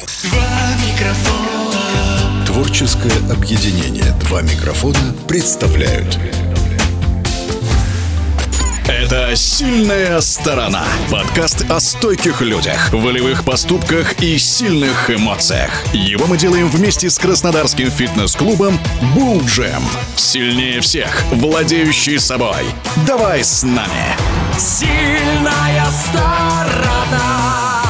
Два микрофона. Творческое объединение «Два микрофона» представляют Это «Сильная сторона» Подкаст о стойких людях, волевых поступках и сильных эмоциях Его мы делаем вместе с краснодарским фитнес-клубом «Булл Джем» Сильнее всех, владеющий собой Давай с нами! Сильная сторона.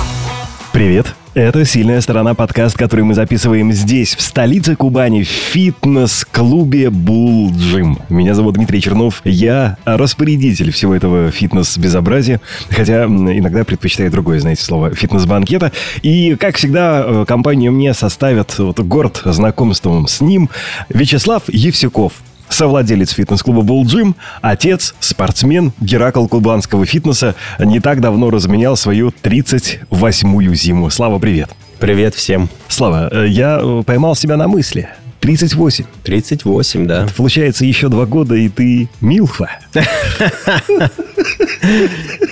Привет! Это «Сильная сторона» подкаст, который мы записываем здесь, в столице Кубани, в фитнес-клубе Gym. Меня зовут Дмитрий Чернов, я распорядитель всего этого фитнес-безобразия, хотя иногда предпочитаю другое, знаете, слово «фитнес-банкета». И, как всегда, э, компанию мне составят вот, город знакомством с ним Вячеслав Евсюков, совладелец фитнес-клуба Bull Gym, отец, спортсмен, Геракл кубанского фитнеса, не так давно разменял свою 38-ю зиму. Слава, привет. Привет всем. Слава, э, я э, поймал себя на мысли. 38. 38, да. Получается, еще два года, и ты Милфа.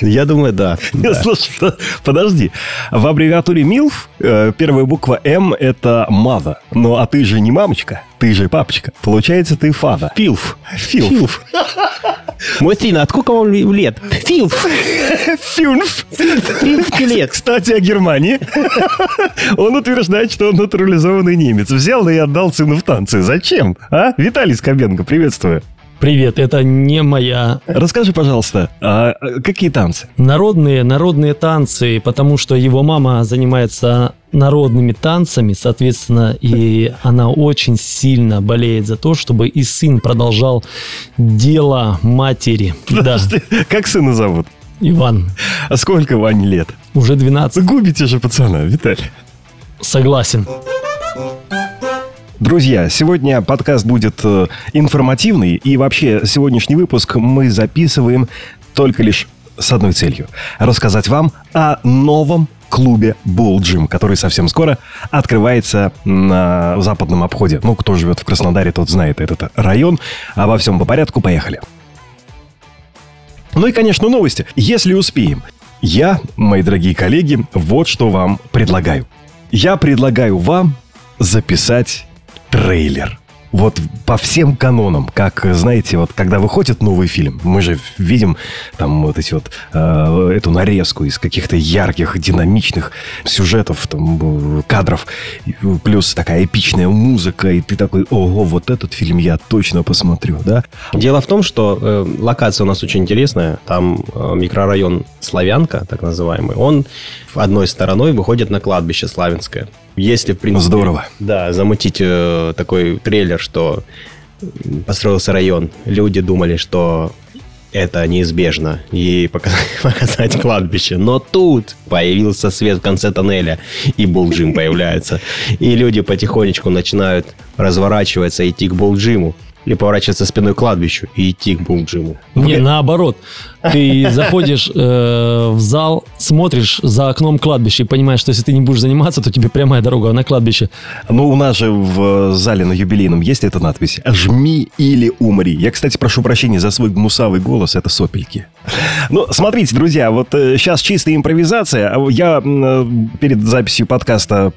Я думаю, да. Слушай, по- подожди. В аббревиатуре МИЛФ э, первая буква М – это маза. Ну, а ты же не мамочка, ты же папочка. Получается, ты фада. Филф. Филф. Мой сын, а сколько вам лет? Филф. Фюнф. Филф лет. Кстати, о Германии. Он утверждает, что он натурализованный немец. Взял и отдал сыну в танцы. Зачем? А? Виталий Скобенко, приветствую. Привет, это не моя Расскажи, пожалуйста, а э, какие танцы? народные народные танцы, потому что его мама занимается народными танцами, соответственно, и она очень сильно болеет за то, чтобы и сын продолжал дело матери. Да, Подожди, Как сына зовут? Иван, А сколько Ване лет? уже 12, Губите же пацана, Виталий. согласен. Друзья, сегодня подкаст будет э, информативный, и вообще сегодняшний выпуск мы записываем только лишь с одной целью. Рассказать вам о новом клубе Bull Gym, который совсем скоро открывается на западном обходе. Ну, кто живет в Краснодаре, тот знает этот район. Обо всем по порядку, поехали. Ну и, конечно, новости, если успеем. Я, мои дорогие коллеги, вот что вам предлагаю. Я предлагаю вам записать трейлер. Вот по всем канонам, как, знаете, вот когда выходит новый фильм, мы же видим там вот эти вот, э, эту нарезку из каких-то ярких, динамичных сюжетов, там, э, кадров, плюс такая эпичная музыка, и ты такой, ого, вот этот фильм я точно посмотрю, да? Дело в том, что э, локация у нас очень интересная. Там э, микрорайон Славянка, так называемый. Он одной стороной выходит на кладбище Славянское. Если, в принципе... Здорово. Да, замутить э, такой трейлер, что построился район. Люди думали, что это неизбежно и показать, показать кладбище. Но тут появился свет в конце тоннеля, и Булджим появляется. И люди потихонечку начинают разворачиваться, идти к Булджиму. Или поворачиваться спиной к кладбищу и идти к Булджиму. Не, наоборот. Ты заходишь э, в зал, смотришь за окном кладбища и понимаешь, что если ты не будешь заниматься, то тебе прямая дорога на кладбище. Ну, у нас же в э, зале на юбилейном есть эта надпись «Жми или умри». Я, кстати, прошу прощения за свой гнусавый голос, это сопельки. Ну, смотрите, друзья, вот сейчас чистая импровизация. А Я э, перед записью подкаста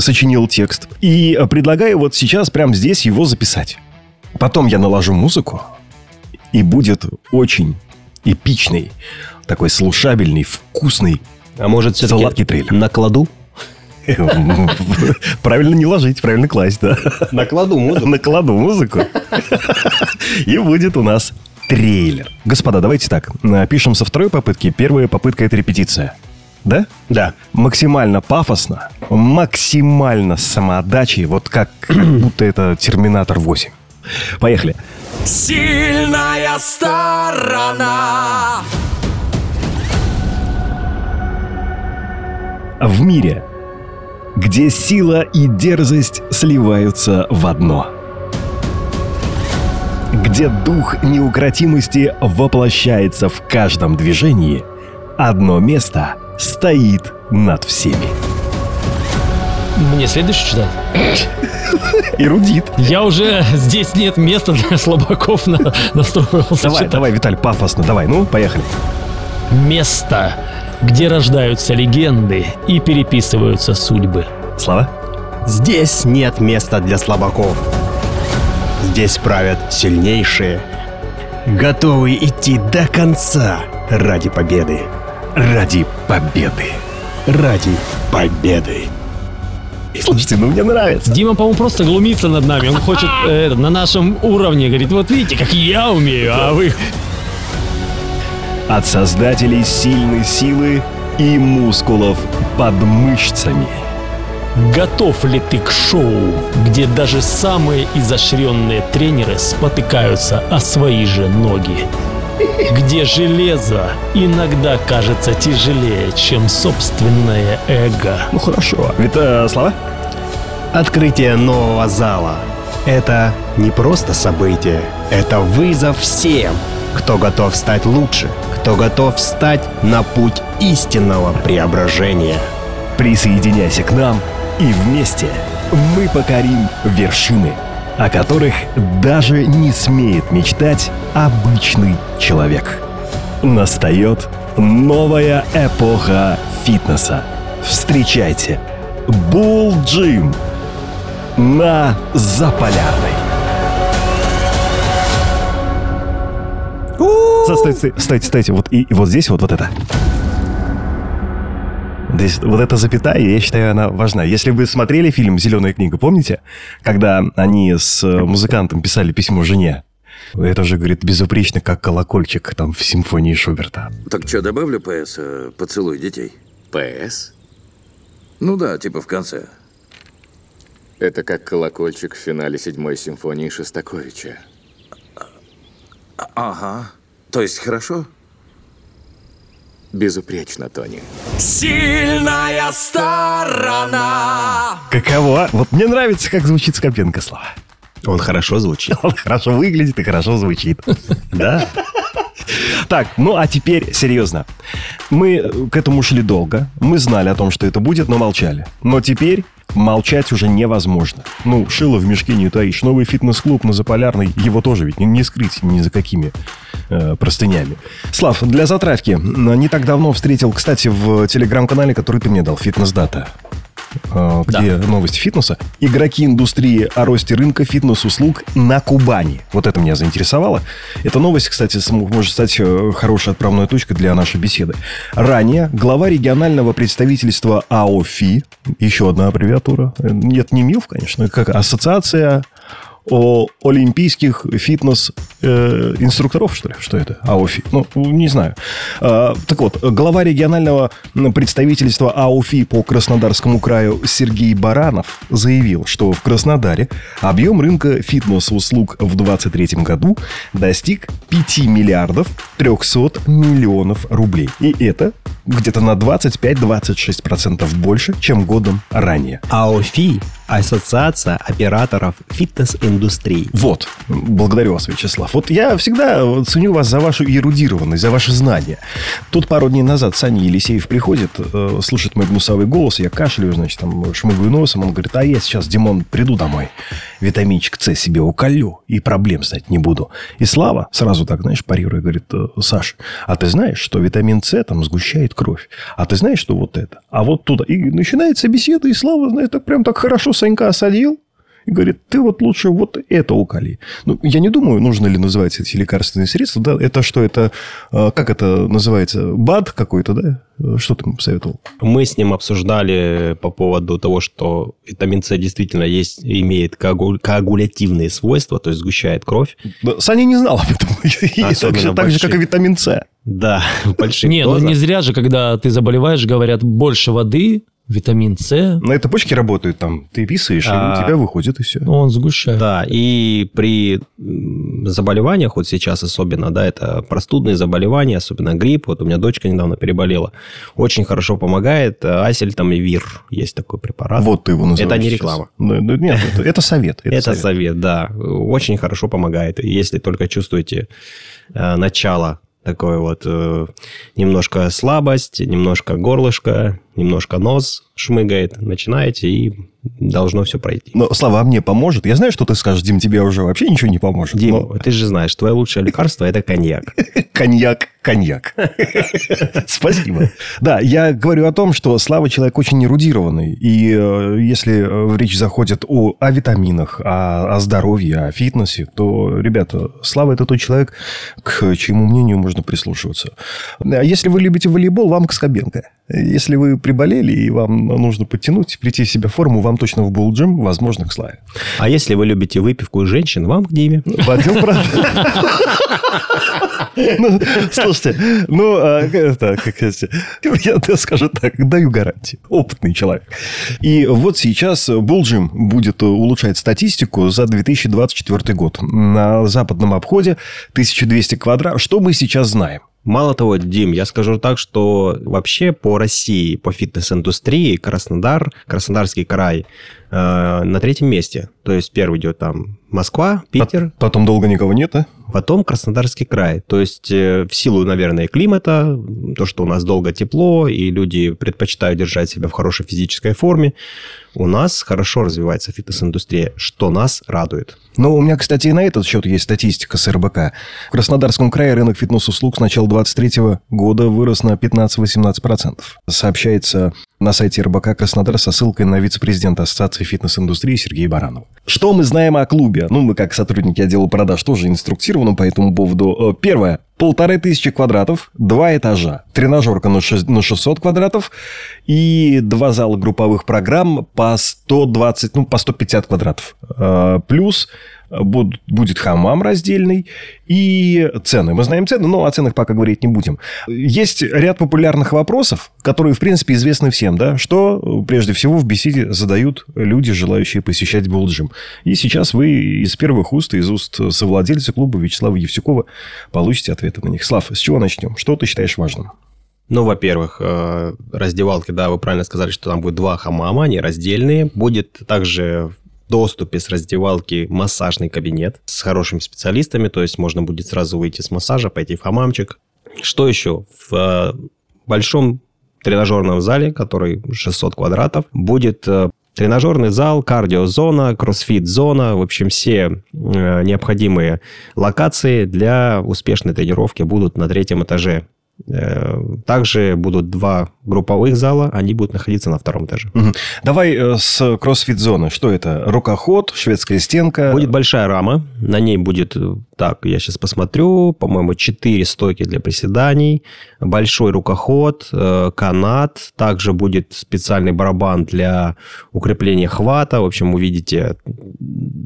сочинил текст и э, предлагаю вот сейчас прямо здесь его записать. Потом я наложу музыку, и будет очень эпичный, такой слушабельный, вкусный А может, все-таки трейлер. накладу? Правильно не ложить, правильно класть, да. Накладу музыку. Накладу музыку. И будет у нас трейлер. Господа, давайте так. Пишем со второй попытки. Первая попытка – это репетиция. Да? Да. Максимально пафосно, максимально самоотдачей, вот как будто это Терминатор 8. Поехали. Сильная сторона. В мире, где сила и дерзость сливаются в одно. Где дух неукротимости воплощается в каждом движении, одно место стоит над всеми. Мне следующий читать? Эрудит. Я уже... Здесь нет места для слабаков на, настроился Давай, читать. давай, Виталь, пафосно, давай, ну, поехали. Место, где рождаются легенды и переписываются судьбы. Слава? Здесь нет места для слабаков. Здесь правят сильнейшие, готовые идти до конца ради победы. Ради победы. Ради победы. Слушайте, ну мне нравится. Дима, по-моему, просто глумится над нами. Он хочет э, на нашем уровне. Говорит, вот видите, как я умею, а вы... От создателей сильной силы и мускулов под мышцами. Готов ли ты к шоу, где даже самые изощренные тренеры спотыкаются о свои же ноги? Где железо иногда кажется тяжелее, чем собственное эго. Ну хорошо. Ведь э, Слава? Открытие нового зала – это не просто событие, это вызов всем, кто готов стать лучше, кто готов встать на путь истинного преображения. Присоединяйся к нам, и вместе мы покорим вершины, о которых даже не смеет мечтать обычный человек. Настает новая эпоха фитнеса. Встречайте Bull Gym на Заполярной. Стойте, стойте, стойте. Вот, и, и вот здесь вот, вот это. Здесь вот эта запятая, я считаю, она важна. Если вы смотрели фильм «Зеленая книга», помните? Когда они с э, музыкантом писали письмо жене. Это же, говорит, безупречно, как колокольчик там в симфонии Шуберта. Так что, добавлю ПС э, «Поцелуй детей»? ПС? Ну да, типа в конце. Это как колокольчик в финале седьмой симфонии Шостаковича. Ага. То есть хорошо? Безупречно, Тони. Сильная сторона. Каково? Вот мне нравится, как звучит Скопенко слова. Он хорошо звучит. Он хорошо выглядит и хорошо звучит. Да. Так, ну а теперь серьезно. Мы к этому шли долго. Мы знали о том, что это будет, но молчали. Но теперь молчать уже невозможно. Ну, шило в мешке не утаишь. Новый фитнес-клуб на Заполярной, его тоже ведь не, не скрыть ни за какими э, простынями. Слав, для затравки. Не так давно встретил, кстати, в телеграм-канале, который ты мне дал, «Фитнес-дата». Э, Где новости фитнеса. Игроки индустрии о росте рынка фитнес-услуг на Кубани. Вот это меня заинтересовало. Эта новость, кстати, может стать э, хорошей отправной точкой для нашей беседы. Ранее глава регионального представительства АОФИ, еще одна аббревиатура, э, нет, не МИЛФ, конечно, как Ассоциация о олимпийских фитнес-инструкторов, что ли? Что это? АОФИ? Ну, не знаю. А, так вот, глава регионального представительства АОФИ по Краснодарскому краю Сергей Баранов заявил, что в Краснодаре объем рынка фитнес-услуг в 2023 году достиг 5 миллиардов 300 миллионов рублей. И это где-то на 25-26% больше, чем годом ранее. АОФИ – Ассоциация операторов фитнес-индустрии. Вот, благодарю вас, Вячеслав. Вот я всегда ценю вас за вашу эрудированность, за ваши знания. Тут пару дней назад Саня Елисеев приходит, э, слушает мой гнусавый голос, я кашляю, значит, там шмыгаю носом, он говорит, а я сейчас, Димон, приду домой, витаминчик С себе уколю и проблем знать не буду. И Слава сразу так, знаешь, парируя, говорит, «Э, Саш, а ты знаешь, что витамин С там сгущает кровь? А ты знаешь, что вот это? А вот туда. И начинается беседа, и Слава, знаешь, так прям так хорошо Санька осадил. И говорит, ты вот лучше вот это уколи. Ну, я не думаю, нужно ли называть эти лекарственные средства. Да? Это что, это, э, как это называется, БАД какой-то, да? Что ты ему посоветовал? Мы с ним обсуждали по поводу того, что витамин С действительно есть, имеет коагу- коагулятивные свойства, то есть сгущает кровь. Да, Саня не знал об этом. И так, же, так же, как и большие. витамин С. Да, в больших Не, ну не зря же, когда ты заболеваешь, говорят, больше воды, витамин С, На это почки работают там. Ты писаешь, и А. у тебя выходит, и все. ну, он сгущает. Да, и при заболеваниях, вот сейчас особенно, да, это простудные заболевания, особенно грипп, вот у меня дочка недавно переболела, очень хорошо помогает Асель там и Вир, есть такой препарат. Вот ты его называешь. Это не реклама. Ну, ну, Нет, это, это совет. Это, Это совет. совет, да, очень хорошо помогает. И Если только чувствуете э, начало такое вот э, немножко слабость, немножко горлышко, немножко нос шмыгает, начинаете, и должно все пройти. Но Слава мне поможет. Я знаю, что ты скажешь, Дим, тебе уже вообще ничего не поможет. Дим, но- ты же знаешь, твое лучшее лекарство – это коньяк. Коньяк, коньяк. Спасибо. Да, я говорю о том, что Слава человек очень эрудированный. И э, если э, речь заходит о, о витаминах, о, о здоровье, о фитнесе, то, ребята, Слава – это тот человек, к чьему мнению можно прислушиваться. А Если вы любите волейбол, вам к Скобенко. Если вы приболели и вам нужно подтянуть, прийти в себя в форму, вам точно в Булджим, возможно, к Славе. А если вы любите выпивку и женщин, вам к Диме. В отдел продаж. Ну, слушайте, ну, а, это, как я скажу так, даю гарантию. Опытный человек. И вот сейчас Булджим будет улучшать статистику за 2024 год. На западном обходе 1200 квадратов. Что мы сейчас знаем? Мало того, Дим, я скажу так, что вообще по России, по фитнес-индустрии Краснодар, Краснодарский край э, на третьем месте. То есть первый идет там Москва, Питер, Потом долго никого нет, а? Потом Краснодарский край. То есть э, в силу, наверное, климата, то, что у нас долго тепло, и люди предпочитают держать себя в хорошей физической форме, у нас хорошо развивается фитнес-индустрия, что нас радует. Ну, у меня, кстати, и на этот счет есть статистика с РБК. В Краснодарском крае рынок фитнес-услуг с начала 2023 года вырос на 15-18%. Сообщается на сайте РБК Краснодар со ссылкой на вице-президента Ассоциации фитнес-индустрии Сергея Баранова. Что мы знаем о клубе? Ну, мы как сотрудники отдела продаж тоже инструктированы по этому поводу. Э, Первое. Полторы тысячи квадратов, два этажа, тренажерка на шест- на 600 квадратов и два зала групповых программ по 120, ну, по 150 квадратов. Э, Плюс буд- будет хамам раздельный и цены. Мы знаем цены, но о ценах пока говорить не будем. Есть ряд популярных вопросов, которые, в принципе, известны всем, да, что э, прежде всего в беседе задают люди, желающие посещать Булджим. И сейчас вы из первых уст, из уст совладельца клуба Вячеслава Евсюкова получите ответы на них. Слав, с чего начнем? Что ты считаешь важным? Ну, во-первых, э, раздевалки, да, вы правильно сказали, что там будет два хамама, они раздельные. Будет также в доступе с раздевалки массажный кабинет с хорошими специалистами, то есть можно будет сразу выйти с массажа, пойти в хамамчик. Что еще? В э, большом тренажерном зале, который 600 квадратов, будет э, тренажерный зал, кардиозона, кроссфит-зона, в общем, все э, необходимые локации для успешной тренировки будут на третьем этаже. Э, Также будут два групповых зала, они будут находиться на втором этаже. Давай э, с кроссфит-зоны. Что это? Рукоход, шведская стенка? Будет большая рама, на ней будет, э, так, я сейчас посмотрю, по-моему, 4 стойки для приседаний, большой рукоход, э, канат, также будет специальный барабан для укрепления хвата, в общем, увидите,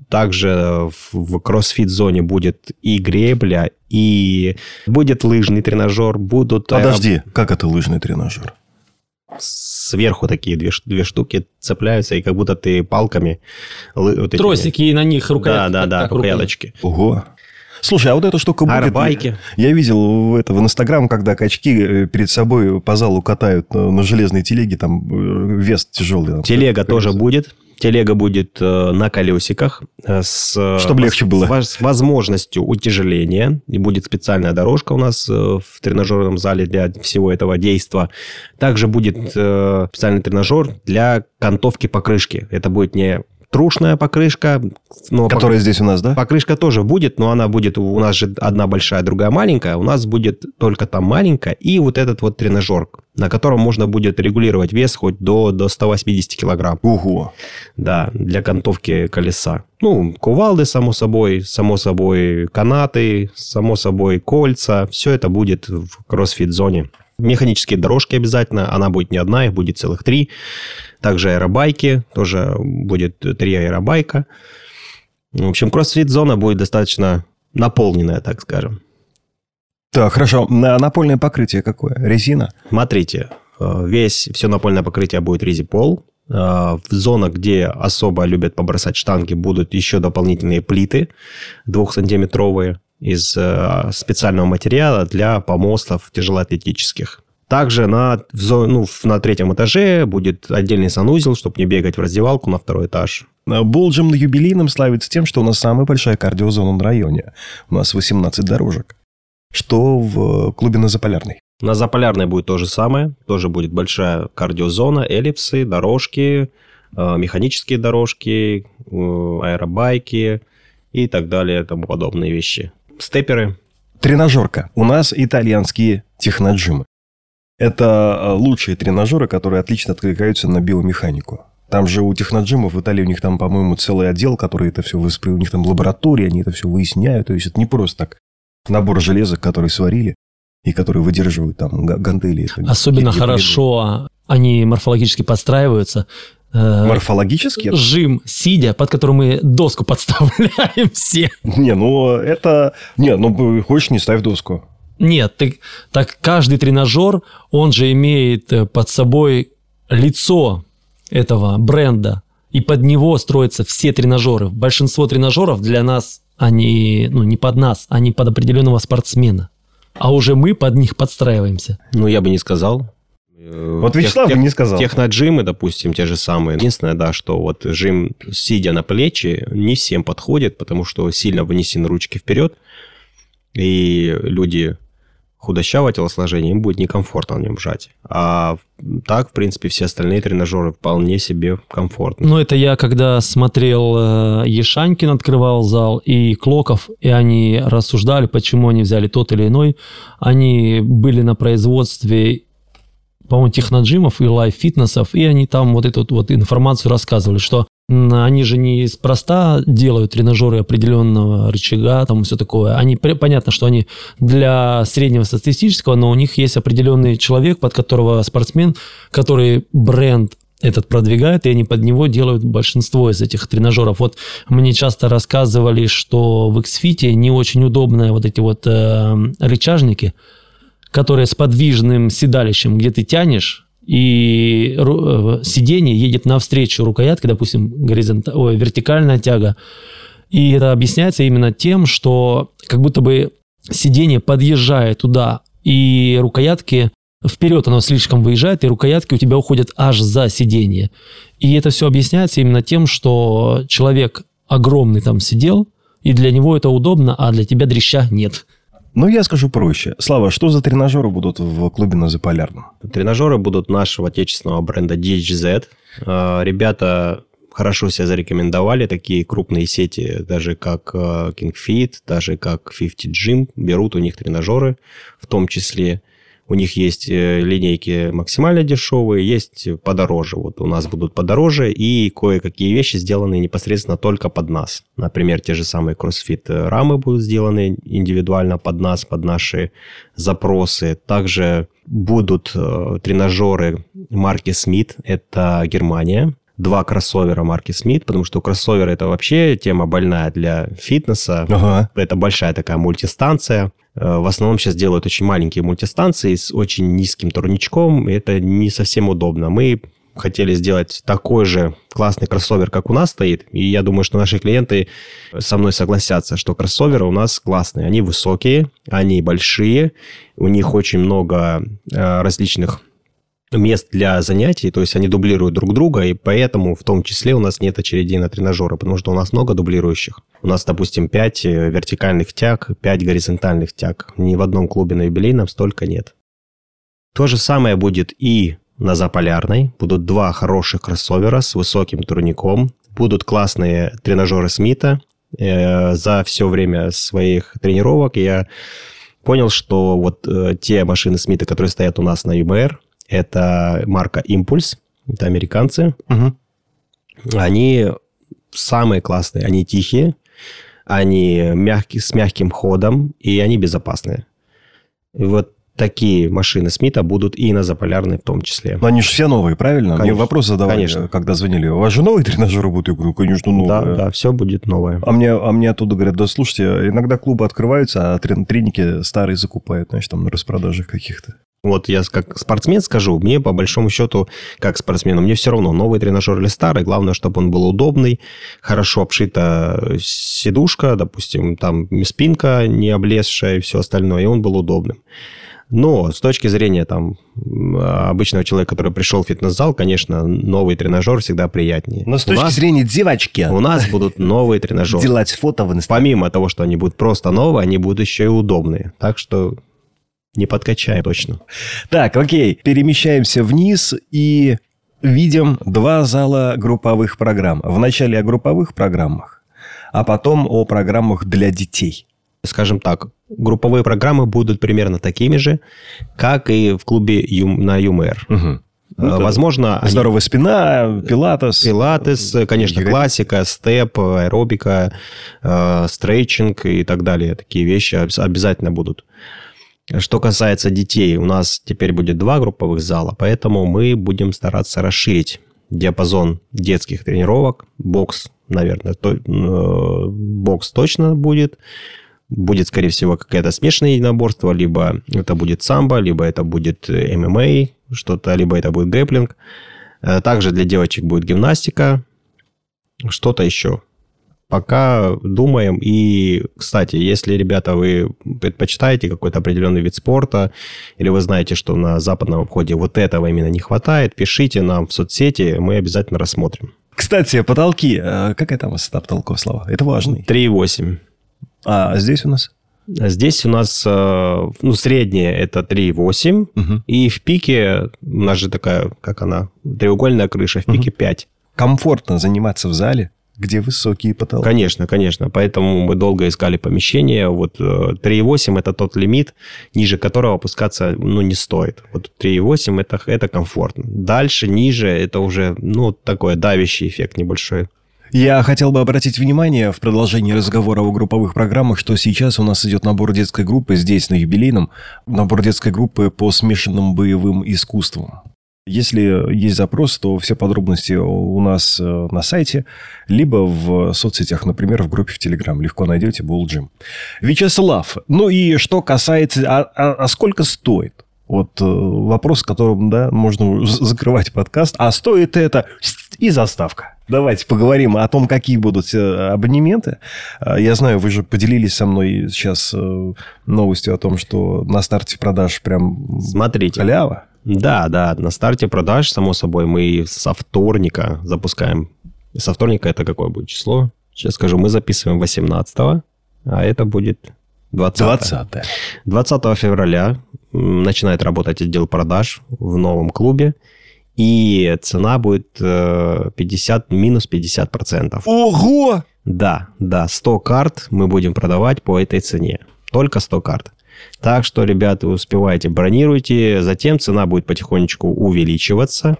также в- кроссфит-зоне будет и гребля, и будет лыжный тренажер, будут... аэро- Подожди, как это лыжный тренажер? Сверху такие две, две штуки цепляются, и как будто ты палками... вот этими- Тросики и на них Да, рукоятки. да, да, рукой. рукояточки. Ого. Слушай, а вот эта штука будет... Арбайки. Я видел в это в Инстаграм, когда качки э, перед собой по залу катают на, на железной телеге, там э, вес тяжелый. там. Телега тоже будет. Телега будет э, на колесиках э, с, э, Чтоб легче было. с воз- с возможностью утяжеления. И будет специальная дорожка у нас э, в тренажерном зале для всего этого действа. Также будет э, специальный тренажер для кантовки покрышки. Это будет не трушная покрышка, но Которая здесь у нас, да? Покрышка тоже будет, но она будет, у нас же одна большая, другая маленькая. У нас будет только там маленькая и вот этот вот тренажер, на котором можно будет регулировать вес хоть до, до 180 килограмм. Ого. Да, для кантовки колеса. Ну, кувалды, само собой, само собой канаты, само собой кольца. Все это будет в кроссфит-зоне. Механические дорожки обязательно. Она будет не одна, их будет целых три. Также аэробайки. Тоже будет три аэробайка. В общем, кроссфит-зона будет достаточно наполненная, так скажем. Так, хорошо. На напольное покрытие какое? Резина? Смотрите, э, весь, все напольное покрытие будет резипол. Э, В зонах, где особо любят побросать штанги, будут еще дополнительные плиты двухсантиметровые из э, специального материала для помостов тяжелоатлетических. Также на, ну, на третьем этаже будет отдельный санузел, чтобы не бегать в раздевалку на второй этаж. Болджим на юбилейном славится тем, что у нас самая большая кардиозона на районе. У нас 18 дорожек. Что в клубе на Заполярной? На Заполярной будет то же самое. Тоже будет большая кардиозона, эллипсы, дорожки, э, механические дорожки, э, аэробайки и так далее, тому подобные вещи. Степеры. Тренажерка. У нас итальянские техноджимы. Это э, лучшие тренажеры, которые отлично откликаются на биомеханику. Там же у техноджимов в Италии у них там, по-моему, целый отдел, который это все воспри... У них там лаборатория, они это все выясняют. То есть это не просто так набор железок, который сварили и которые выдерживают там га- гантели. Особенно не- хорошо они морфологически подстраиваются. Э, Морфологически? Жим, сидя, под которым мы доску подставляем все. Не, ну это... Не, ну хочешь, не ставь доску. Нет, ты, так каждый тренажер, он же имеет э, под собой лицо этого бренда, и под него строятся все тренажеры. Большинство тренажеров для нас, они, ну, не под нас, они под определенного спортсмена. А уже мы под них подстраиваемся. Ну, я бы не сказал. Вот Вячеслав бы не сказал. Техноджимы, допустим, те же самые. Единственное, да, что вот жим, сидя на плечи, не всем подходит, потому что сильно вынесены ручки вперед, и люди худощавого телосложения, им будет некомфортно на нем жать. А так, в принципе, все остальные тренажеры вполне себе комфортны. Ну, это я когда смотрел э, Ешанькин открывал зал и Клоков, и они рассуждали, почему они взяли тот или иной. Они были на производстве, по-моему, техноджимов и лайф-фитнесов, и они там вот эту вот информацию рассказывали, что они же не спроста делают тренажеры определенного рычага, там все такое. Они, понятно, что они для среднего статистического, но у них есть определенный человек, под которого спортсмен, который бренд этот продвигает, и они под него делают большинство из этих тренажеров. Вот мне часто рассказывали, что в Xfit не очень удобные вот эти вот э, рычажники, которые с подвижным седалищем, где ты тянешь, и э, сиденье едет навстречу рукоятке, допустим, горизонта... Ой, вертикальная тяга. И это объясняется именно тем, что как будто бы сиденье подъезжает туда, и рукоятки вперед оно слишком выезжает, и рукоятки у тебя уходят аж за сиденье. И это все объясняется именно тем, что человек огромный там сидел, и для него это удобно, а для тебя дрища нет. Ну, я скажу проще. Слава, что за тренажеры будут в клубе на Заполярном? Тренажеры будут нашего отечественного бренда DHZ. Э, Ребята хорошо себя зарекомендовали, такие крупные сети, даже как э, King Fit, даже как 50 Gym, берут у них тренажеры, в том числе. У них есть э, линейки максимально дешевые, есть подороже. Вот у нас будут подороже, и кое-какие вещи сделаны непосредственно только под нас. Например, те же самые CrossFit рамы будут сделаны индивидуально под нас, под наши запросы. Также будут э, тренажеры марки Smith, это Германия. Два кроссовера марки Smith, потому что кроссовер это вообще тема больная для фитнеса. Ага. Это большая такая мультистанция. Э, В основном сейчас делают очень маленькие мультистанции с очень низким турничком. и Это не совсем удобно. Мы хотели сделать такой же классный кроссовер, как у нас стоит. И я думаю, что наши клиенты со мной согласятся, что кроссоверы у нас классные. Они высокие, они большие, у них очень много э, различных мест для занятий, то есть они дублируют друг друга, и поэтому в том числе у нас нет очередей на тренажеры, потому что у нас много дублирующих. У нас, допустим, 5 вертикальных тяг, 5 горизонтальных тяг. Ни в одном клубе на юбилейном столько нет. То же самое будет и на Заполярной. Будут два хороших кроссовера с высоким турником. Будут классные тренажеры Смита. Э, За все время своих тренировок я понял, что вот э, те машины Смита, которые стоят у нас на ЮБР, это марка Импульс, это американцы. Мгм. Они самые классные, они тихие, они мягкие, с мягким ходом, и они безопасные. И вот такие машины Смита будут и на Заполярной в том числе. Но они же все новые, правильно? Мне Конечно. вопрос задавали, Конечно. когда звонили. У вас же новые тренажеры будут? Я говорю, конечно, Да, новые. да, все будет новое. А мне, а мне оттуда говорят, да слушайте, иногда клубы открываются, а трен- треники старые закупают, значит, там на распродажах каких-то. Вот я как спортсмен скажу, мне по большому счету, как спортсмену, мне все равно, новый тренажер или старый, главное, чтобы он был удобный, хорошо обшита сидушка, допустим, там спинка не облезшая и все остальное, и он был удобным. Но с точки зрения там обычного человека, который пришел в фитнес-зал, конечно, новый тренажер всегда приятнее. Но с У точки нас- зрения девочки, У нас будут новые тренажеры. делать фото в Инстаграме. Помимо того, что они будут просто новые, они будут еще и удобные. Так что не подкачаем точно. Так, окей, перемещаемся вниз и видим два зала групповых программ. Вначале о групповых программах, а потом о программах для детей. Скажем так, групповые программы будут примерно такими же, как и в клубе Юм- на ЮМР. Мгм. Ну, Э, да. Возможно, они- Здоровая спина, пилатес. Пилатес, конечно, Йога. классика, степ, аэробика, э, стрейчинг и так далее. Такие вещи обязательно будут. Что касается детей, у нас теперь будет два групповых зала, поэтому мы будем стараться расширить диапазон детских тренировок. Бокс, наверное, то- э, бокс точно будет. Будет, скорее всего, какое-то смешанное единоборство, либо это будет самбо, либо это будет э, ММА, что-то, либо это будет грэплинг. Э, Также для девочек будет гимнастика, что-то еще. Пока думаем. И, кстати, если, ребята, вы предпочитаете какой-то определенный вид спорта, или вы знаете, что на западном обходе вот этого именно не хватает, пишите нам в соцсети, мы обязательно рассмотрим. Кстати, потолки. Э, Какая там высота потолков, слова? Это важный. 3,8. А здесь у нас? Здесь у нас, э, ну, среднее это 3,8. Мгм. И в пике, у нас же такая, как она, треугольная крыша, в пике 5. Комфортно заниматься в зале, где высокие потолки. Конечно, конечно. Поэтому мы долго искали помещение. Вот э, 3,8 это тот лимит, ниже которого опускаться ну, не стоит. Вот 3,8 это, это комфортно. Дальше, ниже, это уже ну, такой давящий эффект небольшой. Я хотел бы обратить внимание в продолжении разговора о групповых программах, что сейчас у нас идет набор детской группы здесь, на юбилейном, набор детской группы по смешанным боевым искусствам. Если есть запрос, то все подробности у нас э, на сайте, либо в соцсетях, например, в группе в Телеграм. Легко найдете Gym. Вячеслав, ну и что касается... А, а- а сколько стоит? Вот э, вопрос, которым, да, можно закрывать подкаст. А стоит это и заставка. Давайте поговорим о том, какие будут э, абонементы. Э, Я знаю, вы же поделились со мной сейчас новостью о том, что на старте продаж прям Смотрите. халява. Да, да, на старте продаж, само собой, мы со вторника запускаем. Со вторника это какое будет число? Сейчас скажу, мы записываем 18 а это будет 20 20 20 февраля начинает работать отдел продаж в новом клубе. И цена будет э, 50, минус 50%. Ого! Да, да, 100 карт мы будем продавать по этой цене. Только 100 карт. Так что, ребята, успевайте, бронируйте. Затем цена будет потихонечку увеличиваться.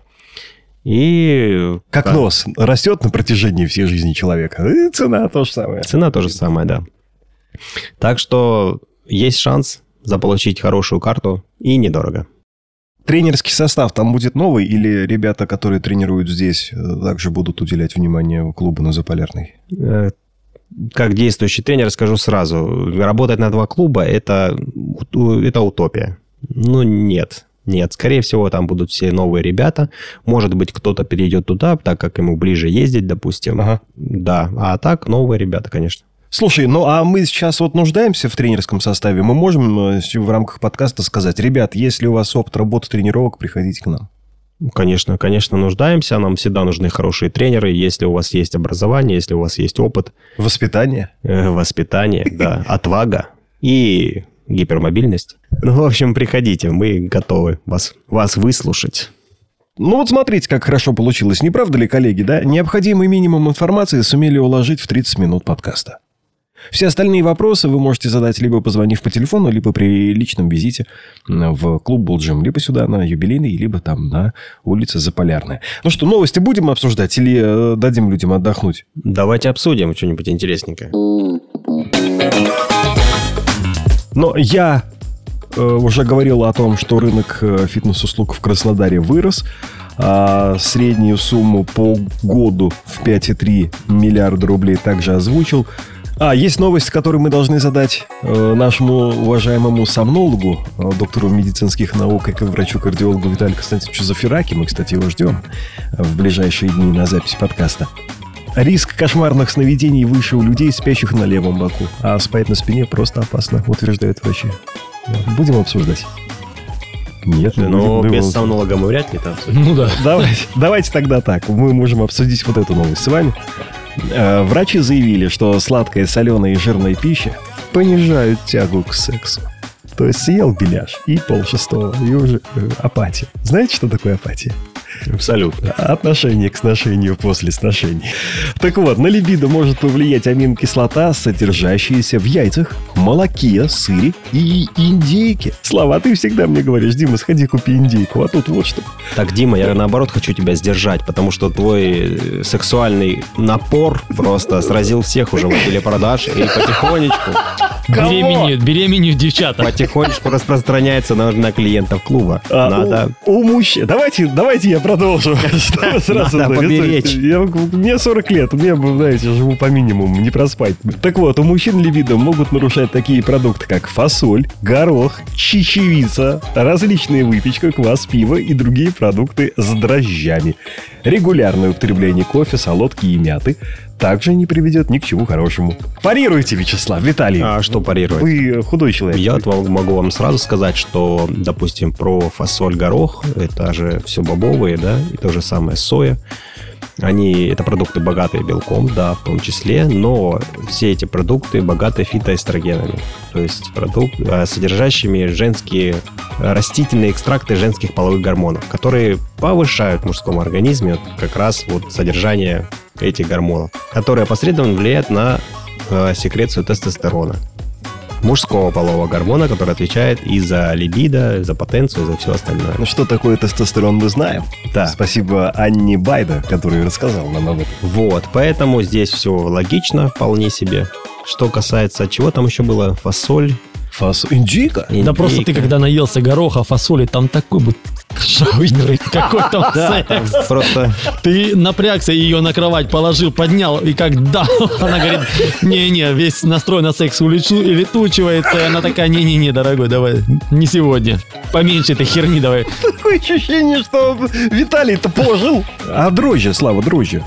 И... Как да, нос растет на протяжении всей жизни человека. И цена то же самое. Цена то же самое, да. Так что есть шанс заполучить хорошую карту и недорого. Тренерский состав там будет новый или ребята, которые тренируют здесь, э, также будут уделять внимание клубу на Заполярной? Как действующий тренер, скажу сразу, работать на два клуба это, это утопия. Ну, нет. Нет, скорее всего, там будут все новые ребята. Может быть, кто-то перейдет туда, так как ему ближе ездить, допустим. Ага. Да, а так новые ребята, конечно. Слушай, ну а мы сейчас вот нуждаемся в тренерском составе. Мы можем э, в рамках подкаста сказать, ребят, если у вас опыт работы тренировок, приходите к нам. Конечно, конечно, нуждаемся. Нам всегда нужны хорошие тренеры. Если у вас есть образование, если у вас есть опыт, Воспитание. э, воспитание, да, отвага и гипермобильность. Ну, в общем, приходите, мы готовы вас, вас выслушать. Ну вот смотрите, как хорошо получилось. Не правда ли, коллеги, да? Необходимый минимум информации сумели уложить в 30 минут подкаста. Все остальные вопросы вы можете задать либо позвонив по телефону, либо при личном визите в клуб Булджим, либо сюда на юбилейный, либо там на улице Заполярная. Ну что, новости будем обсуждать или э, дадим людям отдохнуть? Давайте обсудим что-нибудь интересненькое. Но я э, уже говорил о том, что рынок э, фитнес-услуг в Краснодаре вырос. А среднюю сумму по году в 5,3 миллиарда рублей также озвучил. А, есть новость, которую мы должны задать э, нашему уважаемому сомнологу, э, доктору медицинских наук и врачу-кардиологу Виталию Константиновичу Зафираки. Мы, кстати, его ждем в ближайшие дни на запись подкаста. Риск кошмарных сновидений выше у людей, спящих на левом боку, а спать на спине просто опасно, утверждают врачи. Будем обсуждать? Нет, не Но будем. без Думал, сомнолога мы вряд ли обсудим. Ну да. Давайте, давайте тогда так. Мы можем обсудить вот эту новость с вами. Э, Врачи заявили, что сладкая, соленая и жирная пища понижают тягу к сексу. То есть съел беляш и пол шестого, и уже э, апатия. Знаете, что такое апатия? Абсолютно. Отношение к сношению после сношения. Так вот, на либидо может повлиять аминокислота, содержащаяся в яйцах, молоке, сыре и индейке. Слава, ты всегда мне говоришь, Дима, сходи купи индейку, а тут вот что. Так, Дима, я наоборот хочу тебя сдержать, потому что твой э, сексуальный напор просто сразил всех уже в телепродаж и потихонечку, Беременеют, беременеют девчата. потихонечку распространяется на, на клиентов клуба. А, Надо... У, у мужчин. Давайте, давайте я продолжу. Сразу Надо поберечь. Я- мне 40 лет, вы знаете, живу по минимуму, не проспать. Так вот, у мужчин либидо могут нарушать такие продукты, как фасоль, горох, чечевица, различные выпечка, квас, пиво и другие продукты с дрожжами. Регулярное употребление кофе, солодки и мяты также не приведет ни к чему хорошему. Парируйте, Вячеслав, Виталий. А что парировать? Вы худой человек. Я вам- могу вам сразу сказать, что, допустим, про фасоль, горох, это же все бобовые, да, и то же самое соя. Они, это продукты богатые белком, да, в том числе, но все эти продукты богаты фитоэстрогенами, то есть продукт, э, содержащими женские растительные экстракты женских половых гормонов, которые повышают в мужском организме как раз вот содержание этих гормонов, которые посредственно влияют на э, секрецию тестостерона мужского полового гормона, который отвечает и за либидо, за потенцию, и за все остальное. Ну, что такое тестостерон, мы знаем. Да. Спасибо Анне Байда, который рассказал нам об этом. Вот, поэтому здесь все логично, вполне себе. Что касается, чего там еще было? Фасоль, Фас... Индейка? Да просто ты, когда наелся гороха, фасоли, там такой бы шауер, какой там секс. просто Ты напрягся, ее на кровать положил, поднял, и как да, она говорит, не-не, весь настрой на секс улечу, и летучивается, и она такая, не-не-не, дорогой, давай, не сегодня, поменьше этой херни давай. Такое ощущение, что Виталий-то пожил. А дрожжи, Слава, дрожжи.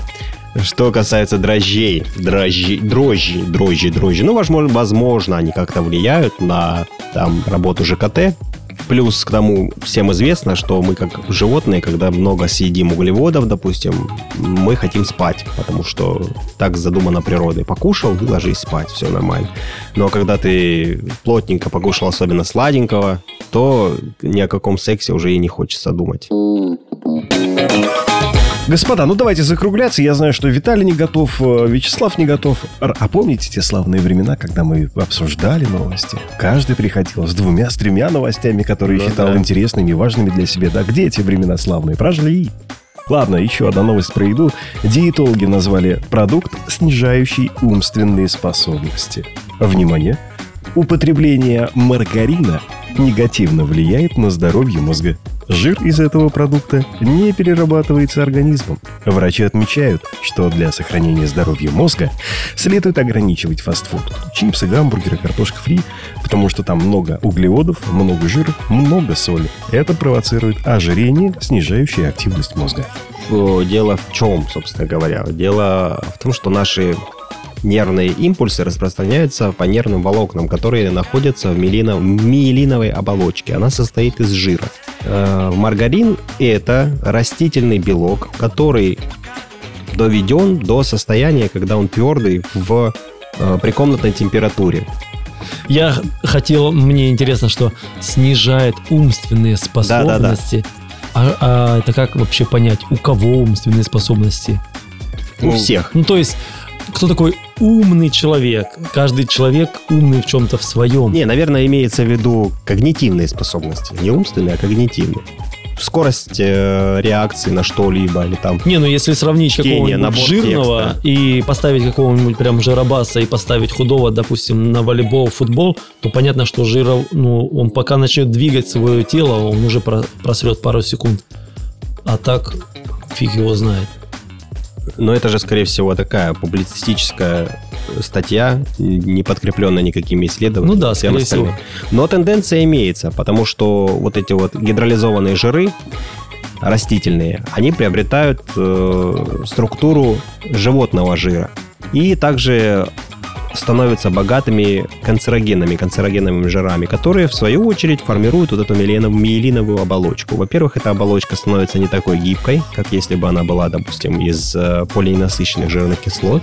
Что касается дрожжей, дрожжи, дрожжи, дрожжи, дрожжи, ну, возможно, возможно, они как-то влияют на там работу ЖКТ. Плюс к тому всем известно, что мы как животные, когда много съедим углеводов, допустим, мы хотим спать, потому что так задумано природой. Покушал, ложись спать, все нормально. Но когда ты плотненько покушал, особенно сладенького, то ни о каком сексе уже и не хочется думать. Господа, ну давайте закругляться. Я знаю, что Виталий не готов, э, Вячеслав не готов. А помните те славные времена, когда мы обсуждали новости? Каждый приходил с двумя, с тремя новостями, которые Ну считал да. интересными и важными для себя. Да где эти времена славные? Прожили. Ладно, еще одна новость про еду. Диетологи назвали продукт, снижающий умственные способности. Внимание! Употребление маргарина негативно влияет на здоровье мозга. Жир из этого продукта не перерабатывается организмом. Врачи отмечают, что для сохранения здоровья мозга следует ограничивать фастфуд. Чипсы, гамбургеры, картошка фри, потому что там много углеводов, много жира, много соли. Это провоцирует ожирение, снижающее активность мозга. Дело в чем, собственно говоря? Дело в том, что наши нервные импульсы распространяются по нервным волокнам, которые находятся в, миелино- в миелиновой оболочке. Она состоит из жира. Э, Маргарин – это растительный белок, который доведен до состояния, когда он твердый в э, при комнатной температуре. Я хотел, мне интересно, что снижает умственные способности. А, а это как вообще понять, у кого умственные способности? У Ну, всех. Ну, то есть, кто такой умный человек? Каждый человек умный в чем-то в своем. Не, наверное, имеется в виду когнитивные способности. Не умственные, а когнитивные. Скорость э, реакции на что-либо или там Не, ну если сравнить какого-нибудь жирного текста. и поставить какого-нибудь прям жиробаса и поставить худого, допустим, на волейбол, футбол, то понятно, что жиров, ну, он пока начнет двигать свое тело, он уже про- просрет пару секунд. А так, фиг его знает. Но это же, скорее всего, такая публицистическая статья, не подкрепленная никакими исследованиями. Ну да, скорее остальным. Но тенденция имеется, потому что вот эти вот гидролизованные жиры растительные, они приобретают э, структуру животного жира. И также становятся богатыми канцерогенами, канцерогенными жирами, которые, в свою очередь, формируют вот эту миелинов- миелиновую оболочку. Во-первых, эта оболочка становится не такой гибкой, как если бы она была, допустим, из э, полиненасыщенных жирных кислот.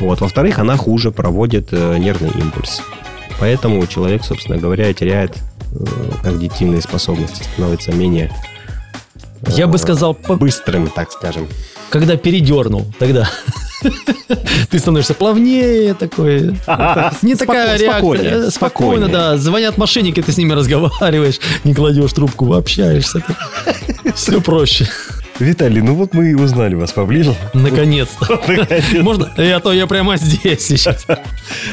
Вот. Во-вторых, она хуже проводит э, нервный импульс. Поэтому человек, собственно говоря, теряет э, когнитивные способности, становится менее Я бы сказал, быстрым, так скажем. когда передернул, тогда ты становишься плавнее такой. Не такая реакция. Э, Спокойно, да. Звонят мошенники, ты с ними разговариваешь, не кладешь трубку, общаешься. Все проще. Виталий, ну вот мы и узнали вас поближе. Наконец-то. Можно? А то я прямо здесь сейчас.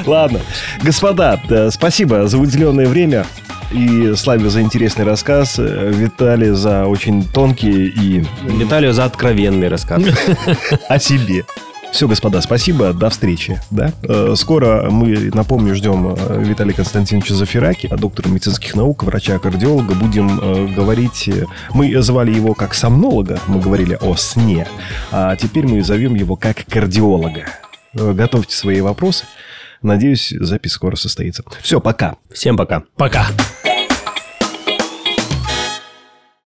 Ладно. Господа, да, спасибо за выделенное время. И Славе за интересный рассказ, э, Виталий за очень тонкие и Виталию за откровенный рассказ. о себе. Все, господа, спасибо, до встречи. Да? Э, Скоро мы, напомню, ждем э, Виталия Константиновича Зафираки, доктора медицинских наук, врача-кардиолога. Будем э, говорить... Мы звали его как сомнолога, мы говорили о сне, а теперь мы зовем его как кардиолога. Готовьте свои вопросы. Надеюсь, запись скоро состоится. Все, пока. Всем пока. Пока.